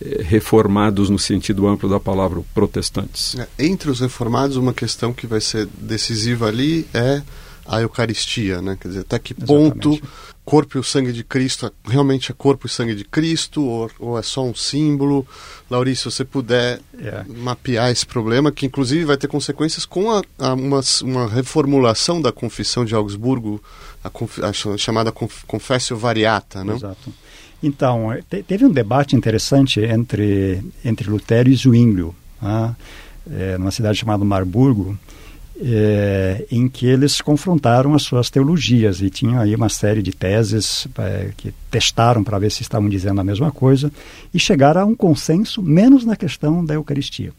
é, reformados no sentido amplo da palavra protestantes. É, entre os reformados, uma questão que vai ser decisiva ali é a Eucaristia, né? Quer dizer, até que ponto Exatamente. Corpo e o sangue de Cristo realmente é corpo e sangue de Cristo ou, ou é só um símbolo? Laurício, se você puder yeah. É. mapear esse problema, que inclusive vai ter consequências com a, a uma, uma, reformulação da Confissão de Augsburgo, a, a chamada Confessio Variata, né? Exato. Então, te, teve um debate interessante entre, entre Lutero e Zwinglio, né? é, numa cidade chamada Marburgo, é, em que eles confrontaram as suas teologias e tinham aí uma série de teses é, que testaram para ver se estavam dizendo a mesma coisa e chegaram a um consenso, menos na questão da Eucaristia.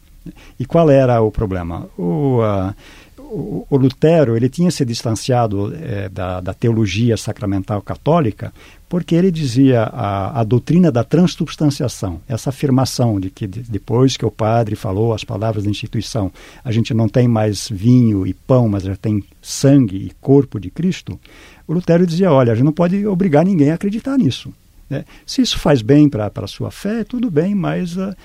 E qual era o problema? O, uh, o, o, Lutero ele tinha se distanciado é, da, da, teologia sacramental católica porque ele dizia a, a doutrina da transubstanciação, essa afirmação de que de, depois que o padre falou as palavras da instituição, a gente não tem mais vinho e pão, mas já tem sangue e corpo de Cristo, o Lutero dizia, olha, a gente não pode obrigar ninguém a acreditar nisso. Né? Se isso faz bem para a sua fé, tudo bem, mas uh,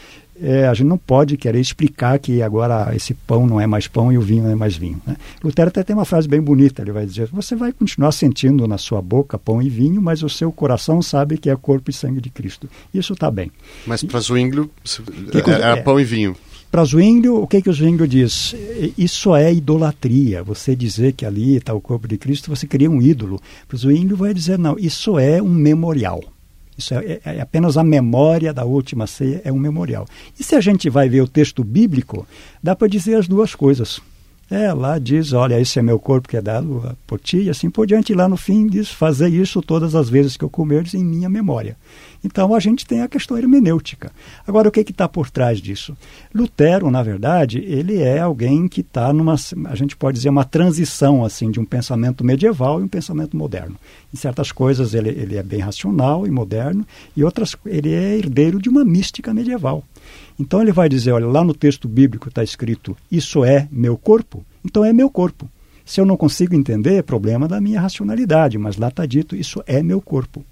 é, a gente não pode querer explicar que agora esse pão não é mais pão e o vinho não é mais vinho. Né? Lutero até tem uma frase bem bonita, ele vai dizer, você vai continuar sentindo na sua boca pão e vinho, mas o seu coração sabe que é corpo e sangue de Cristo. Isso está bem. Mas para Zwinglio é, é, pão e vinho. Para Zwinglio, o que, que o Zwinglio diz? Isso é idolatria. Você dizer que ali está o corpo de Cristo, você cria um ídolo. Para Zwinglio vai dizer, não, isso é um memorial. Isso é, é, é, apenas a memória da última ceia, é um memorial. E se a gente vai ver o texto bíblico, dá para dizer as duas coisas. É, lá diz, olha, esse é meu corpo que é dado por ti, e assim por diante. E lá no fim diz, fazer isso todas as vezes que eu comerdes em minha memória. Então a gente tem a questão hermenêutica. Agora, o que está por trás disso? Lutero, na verdade, ele é alguém que está numa, a gente pode dizer, uma transição assim de um pensamento medieval e um pensamento moderno. Em certas coisas ele, ele é bem racional e moderno, e outras ele é herdeiro de uma mística medieval. Então ele vai dizer, olha, lá no texto bíblico está escrito, isso é meu corpo, então é meu corpo. Se eu não consigo entender, é problema da minha racionalidade, mas lá está dito, isso é meu corpo.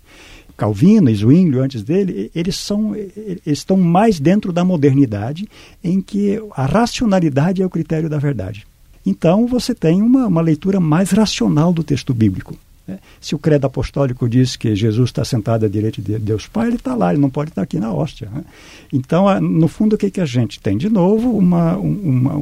Calvino e Zwinglio antes dele, eles, são, eles estão mais dentro da modernidade, em que a racionalidade é o critério da verdade. Então você tem uma, uma leitura mais racional do texto bíblico. Né? Se o credo apostólico diz que Jesus está sentado à direita de Deus Pai, ele está lá, ele não pode estar aqui na hóstia. Né? Então, no fundo, o que, que a gente tem? De novo, uma, uma,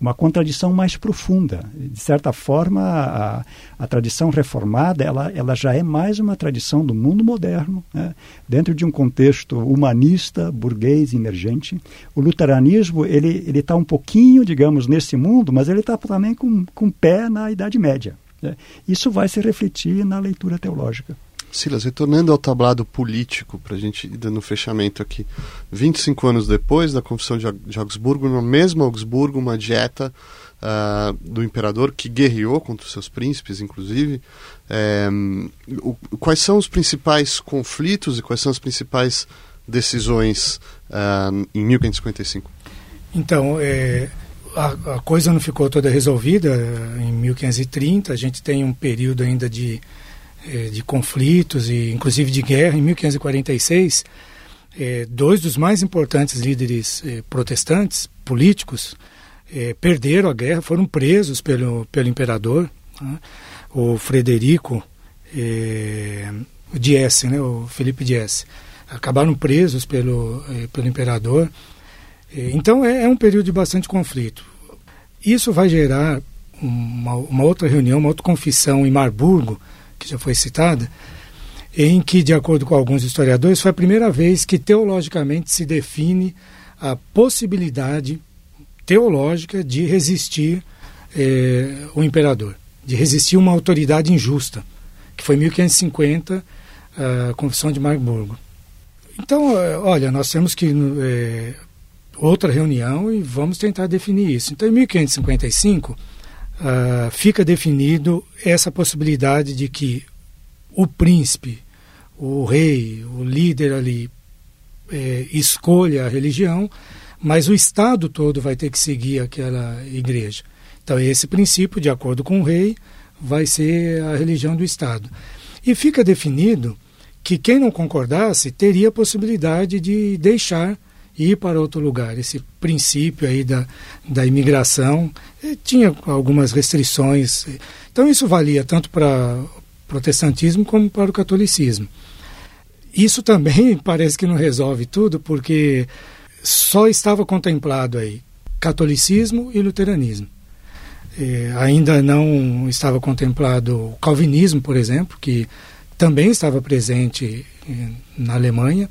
uma contradição mais profunda. De certa forma, a, a tradição reformada ela, ela já é mais uma tradição do mundo moderno, né? dentro de um contexto humanista, burguês, emergente. O luteranismo ele está um pouquinho, digamos, nesse mundo, mas ele está também com, com pé na Idade Média. Né? Isso vai se refletir na leitura teológica. Silas, retornando ao tablado político, para a gente ir dando um fechamento aqui. 25 anos depois da Confissão de Augsburgo, no mesmo Augsburgo, uma dieta uh, do imperador que guerreou contra os seus príncipes, inclusive. É, o, quais são os principais conflitos e quais são as principais decisões uh, em 1555? Então, é, a, a, coisa não ficou toda resolvida em 1530. A gente tem um período ainda de, eh, de conflitos e inclusive de guerra. Em 1546, eh, dois dos mais importantes líderes eh, protestantes políticos perderam a guerra, foram presos pelo, pelo imperador, né? o Frederico eh, né? o Felipe Diese. Acabaram presos pelo, pelo imperador então é, é, um período de bastante conflito. Isso vai gerar uma, uma, outra reunião, uma outra confissão em Marburgo, que já foi citada, em que, de acordo com alguns historiadores, foi a primeira vez que teologicamente se define a possibilidade teológica de resistir eh, o imperador, de resistir uma autoridade injusta, que foi em 1550 a Confissão de Marburgo. Então, eh, olha, nós temos que eh, outra reunião e vamos tentar definir isso. Então, em 1555, uh, fica definido essa possibilidade de que o príncipe, o rei, o líder ali é, escolha a religião, mas o Estado todo vai ter que seguir aquela igreja. Então, esse princípio, de acordo com o rei, vai ser a religião do Estado. E fica definido que quem não concordasse teria a possibilidade de deixar ir para outro lugar. Esse princípio aí da, da imigração eh, tinha algumas restrições. Então isso valia tanto para o protestantismo como para o catolicismo. Isso também parece que não resolve tudo, porque só estava contemplado aí catolicismo e luteranismo. É, ainda não estava contemplado o calvinismo, por exemplo, que também estava presente eh, na Alemanha.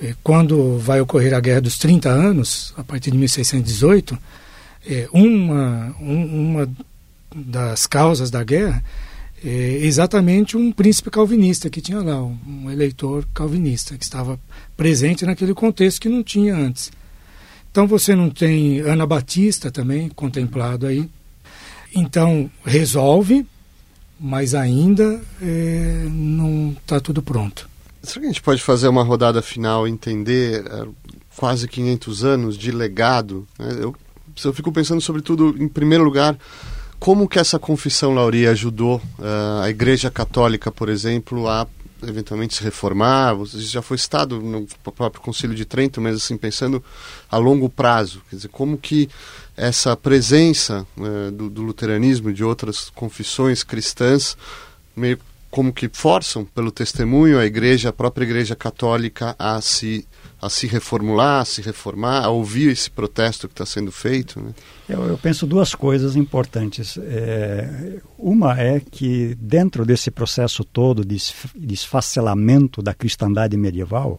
É, quando vai ocorrer a Guerra dos 30 Anos, a partir de 1618, é, uma, uma das causas da guerra é exatamente um príncipe calvinista que tinha lá, um eleitor calvinista, que estava presente naquele contexto que não tinha antes. Então você não tem Ana Batista também contemplado aí. Então resolve, mas ainda é, não está tudo pronto. Será que a gente pode fazer uma rodada final e entender é, quase 500 anos de legado? Né? Eu, eu fico pensando, sobretudo, em primeiro lugar, como que essa confissão Lauria ajudou uh, a Igreja Católica, por exemplo, a eventualmente se reformar? Você já foi citado no próprio Concílio de Trento, mas assim pensando a longo prazo, quer dizer, como que essa presença uh, do, do luteranismo e de outras confissões cristãs meio como que forçam pelo testemunho a igreja, a própria igreja católica a se a se reformular, a se reformar, a ouvir esse protesto que está sendo feito? Né? Eu, eu, penso duas coisas importantes. É, uma é que dentro desse processo todo de esfacelamento da cristandade medieval,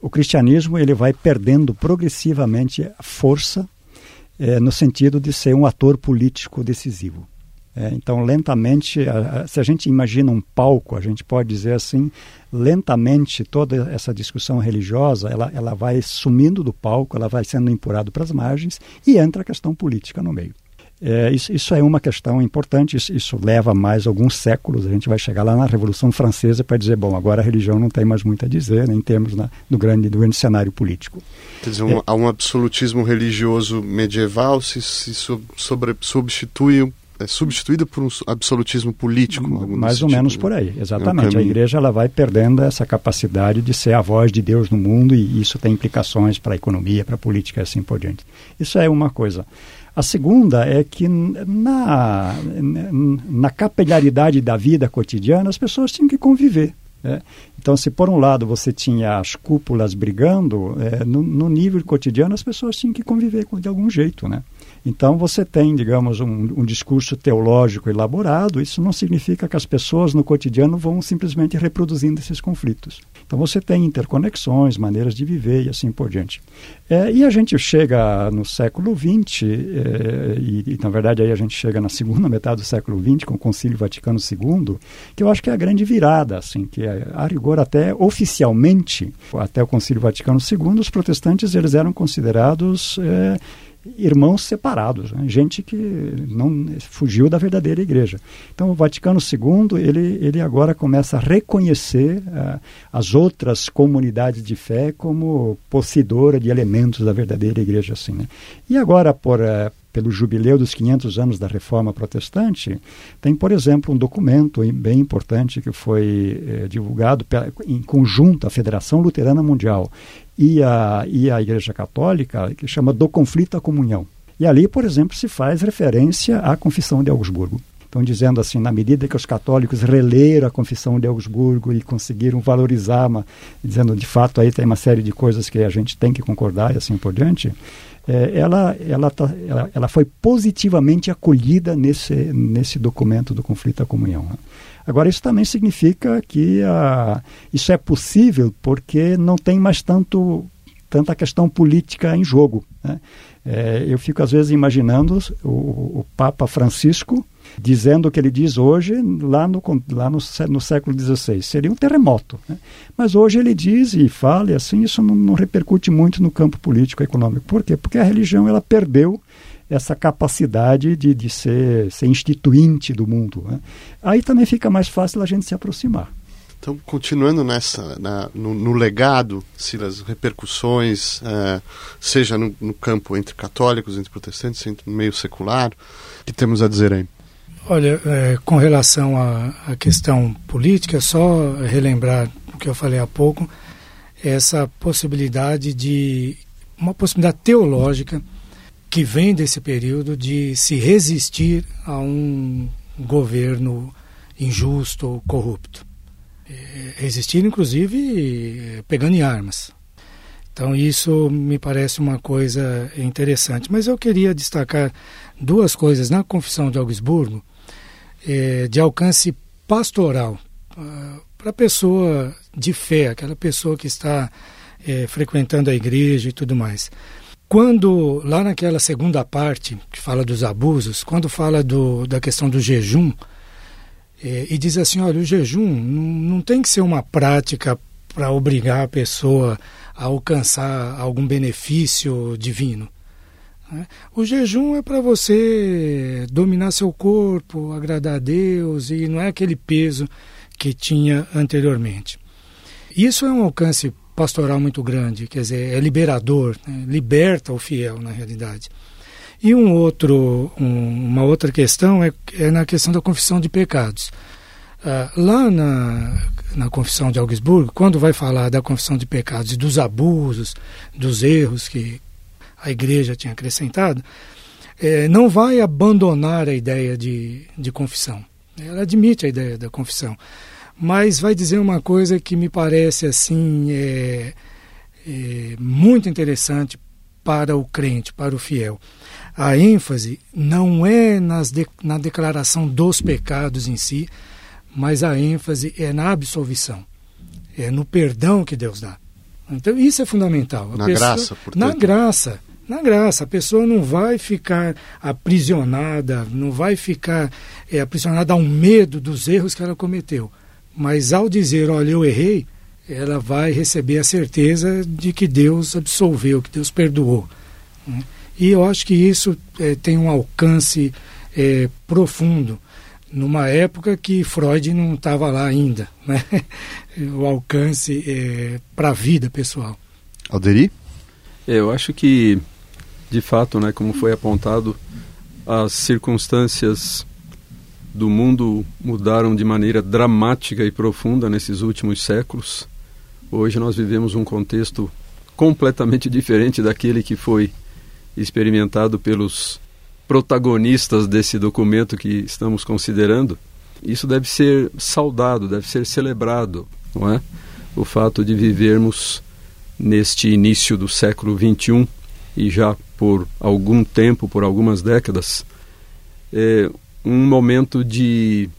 o cristianismo ele vai perdendo progressivamente força é, no sentido de ser um ator político decisivo. É, então, lentamente, a, a, se a gente imagina um palco, a gente pode dizer assim, lentamente toda essa discussão religiosa, ela, ela vai sumindo do palco, ela vai sendo empurrada para as margens e entra a questão política no meio. É, isso, isso, é uma questão importante, isso, isso, leva mais alguns séculos, a gente vai chegar lá na Revolução Francesa para dizer, bom, agora a religião não tem mais muito a dizer, né, em termos na, do, grande, do grande cenário político. Quer dizer, um, é, um absolutismo religioso medieval se, se sobre, substitui é substituída por um absolutismo político. Mais ou menos né? por aí, exatamente. É um a igreja ela vai perdendo essa capacidade de ser a voz de Deus no mundo e isso tem implicações para a economia, para a política e assim por diante. Isso é uma coisa. A segunda é que na, na capilaridade da vida cotidiana as pessoas tinham que conviver. Né? Então, se por um lado você tinha as cúpulas brigando, é, no, no, nível cotidiano as pessoas tinham que conviver de algum jeito, né? Então você tem, digamos, um, um, discurso teológico elaborado, isso não significa que as pessoas no cotidiano vão simplesmente reproduzindo esses conflitos. Então você tem interconexões, maneiras de viver e assim por diante. É, e a gente chega no século XX, é, e, e, na verdade aí a gente chega na segunda metade do século XX, com o Concílio Vaticano II, que eu acho que é a grande virada, assim, que é, a rigor até oficialmente, até o Concílio Vaticano II, os protestantes eles eram considerados é, irmãos separados, né? gente que não fugiu da verdadeira igreja. Então, o Vaticano II ele, ele agora começa a reconhecer uh, as outras comunidades de fé como possuidora de elementos da verdadeira igreja, assim. Né? E agora, por uh, pelo jubileu dos 500 anos da Reforma Protestante, tem, por exemplo, um documento bem importante que foi eh, divulgado em conjunto à Federação Luterana Mundial e a, e a Igreja Católica, que chama Do Conflito à Comunhão. E ali, por exemplo, se faz referência à Confissão de Augsburgo. Então, dizendo assim, na medida que os católicos releram a Confissão de Augsburgo e conseguiram valorizar, uma, dizendo de fato aí tem uma série de coisas que a gente tem que concordar e assim por diante, é, ela, ela, tá, ela, ela, foi positivamente acolhida nesse, nesse documento do conflito à comunhão. Né? Agora, isso também significa que a, isso é possível porque não tem mais tanto, tanta questão política em jogo. Né? É, eu fico, às vezes, imaginando o, o, Papa Francisco dizendo o que ele diz hoje, lá no, lá no, no século XVI. Seria um terremoto. Né? Mas hoje ele diz e fala, e assim, isso não, não repercute muito no campo político e econômico. Por quê? Porque a religião ela perdeu essa capacidade de, de ser, ser instituinte do mundo. Né? Aí também fica mais fácil a gente se aproximar. Então, continuando nessa, na, no, no, legado, Silas, repercussões, é, seja no, no, campo entre católicos, entre protestantes, entre no meio secular, o que temos a dizer aí? Olha, é, com relação à, à questão política, só relembrar o que eu falei há pouco, essa possibilidade de uma possibilidade teológica que vem desse período de se resistir a um governo injusto ou corrupto. É, resistir, inclusive, pegando em armas. Então, isso me parece uma coisa interessante. Mas eu queria destacar duas coisas na Confissão de Augsburgo, é, de alcance pastoral, ah, para a pessoa de fé, aquela pessoa que está é, frequentando a igreja e tudo mais. Quando, lá naquela segunda parte, que fala dos abusos, quando fala do, da questão do jejum, é, e diz assim: olha, o jejum não, não tem que ser uma prática para obrigar a pessoa a alcançar algum benefício divino. Né? O jejum é para você dominar seu corpo, agradar a Deus, e não é aquele peso que tinha anteriormente. Isso é um alcance pastoral muito grande, quer dizer, é liberador, né? liberta o fiel, na realidade. E um outro, um, uma outra questão é, é, na questão da confissão de pecados. Uh, lá na, na confissão de Augsburgo, quando vai falar da confissão de pecados e dos abusos, dos erros que a igreja tinha acrescentado, é, não vai abandonar a ideia de, de confissão. Ela admite a ideia da confissão, mas vai dizer uma coisa que me parece assim é, é muito interessante para o crente, para o fiel. A ênfase não é nas de, na declaração dos pecados em si, mas a ênfase é na absolvição, é no perdão que Deus dá. Então isso é fundamental. A na pessoa, graça, portanto. Na graça. Na graça, a pessoa não vai ficar aprisionada, não vai ficar é, aprisionada a um medo dos erros que ela cometeu mas ao dizer, olha, eu errei, ela vai receber a certeza de que Deus absolveu, que Deus perdoou. Né? E eu acho que isso é, tem um alcance é, profundo, numa época que Freud não estava lá ainda, né? o alcance é, para a vida pessoal. Alderi? eu acho que, de fato, né, como foi apontado, as circunstâncias do mundo mudaram de maneira dramática e profunda nesses últimos séculos. Hoje nós vivemos um contexto completamente diferente daquele que foi experimentado pelos protagonistas desse documento que estamos considerando. Isso deve ser saudado, deve ser celebrado, não é? O fato de vivermos neste início do século XXI e já por algum tempo, por algumas décadas, é, um momento de,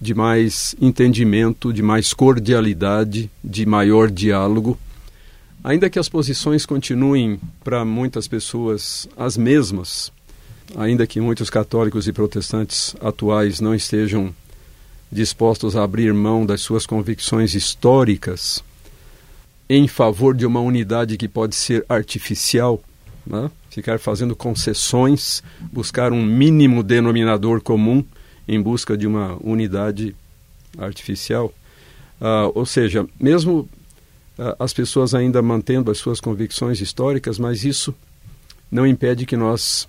de mais entendimento, de mais cordialidade, de maior diálogo. Ainda que as posições continuem para muitas pessoas as mesmas, ainda que muitos católicos e protestantes atuais não estejam dispostos a abrir mão das suas convicções históricas em favor de uma unidade que pode ser artificial, né? ficar fazendo concessões, buscar um mínimo denominador comum em busca de uma unidade artificial. Uh, ou seja, mesmo uh, as pessoas ainda mantendo as suas convicções históricas, mas isso não impede que nós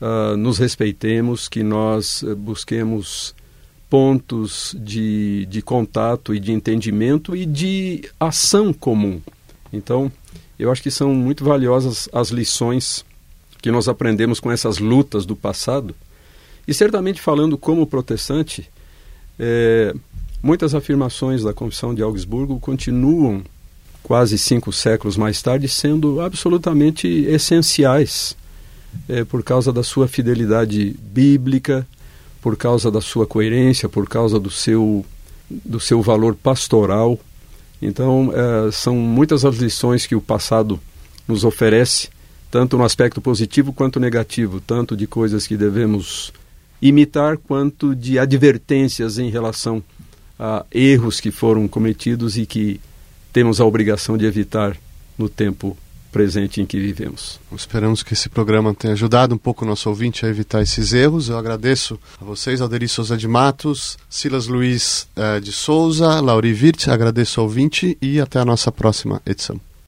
uh, nos respeitemos, que nós busquemos pontos de, de contato e de entendimento e de ação comum. Então, eu acho que são muito valiosas as lições que nós aprendemos com essas lutas do passado. E certamente falando como protestante, é, muitas afirmações da Confissão de Augsburgo continuam quase cinco séculos mais tarde sendo absolutamente essenciais é, por causa da sua fidelidade bíblica, por causa da sua coerência, por causa do seu, do seu valor pastoral então, é, são muitas as lições que o passado nos oferece, tanto no aspecto positivo quanto negativo, tanto de coisas que devemos imitar, quanto de advertências em relação a erros que foram cometidos e que temos a obrigação de evitar no tempo presente em que vivemos. Esperamos que esse programa tenha ajudado um pouco o nosso ouvinte a evitar esses erros. Eu agradeço a vocês, Alderi Souza de Matos, Silas Luiz eh, de Souza, Lauri Virt, agradeço ao ouvinte e até a nossa próxima edição.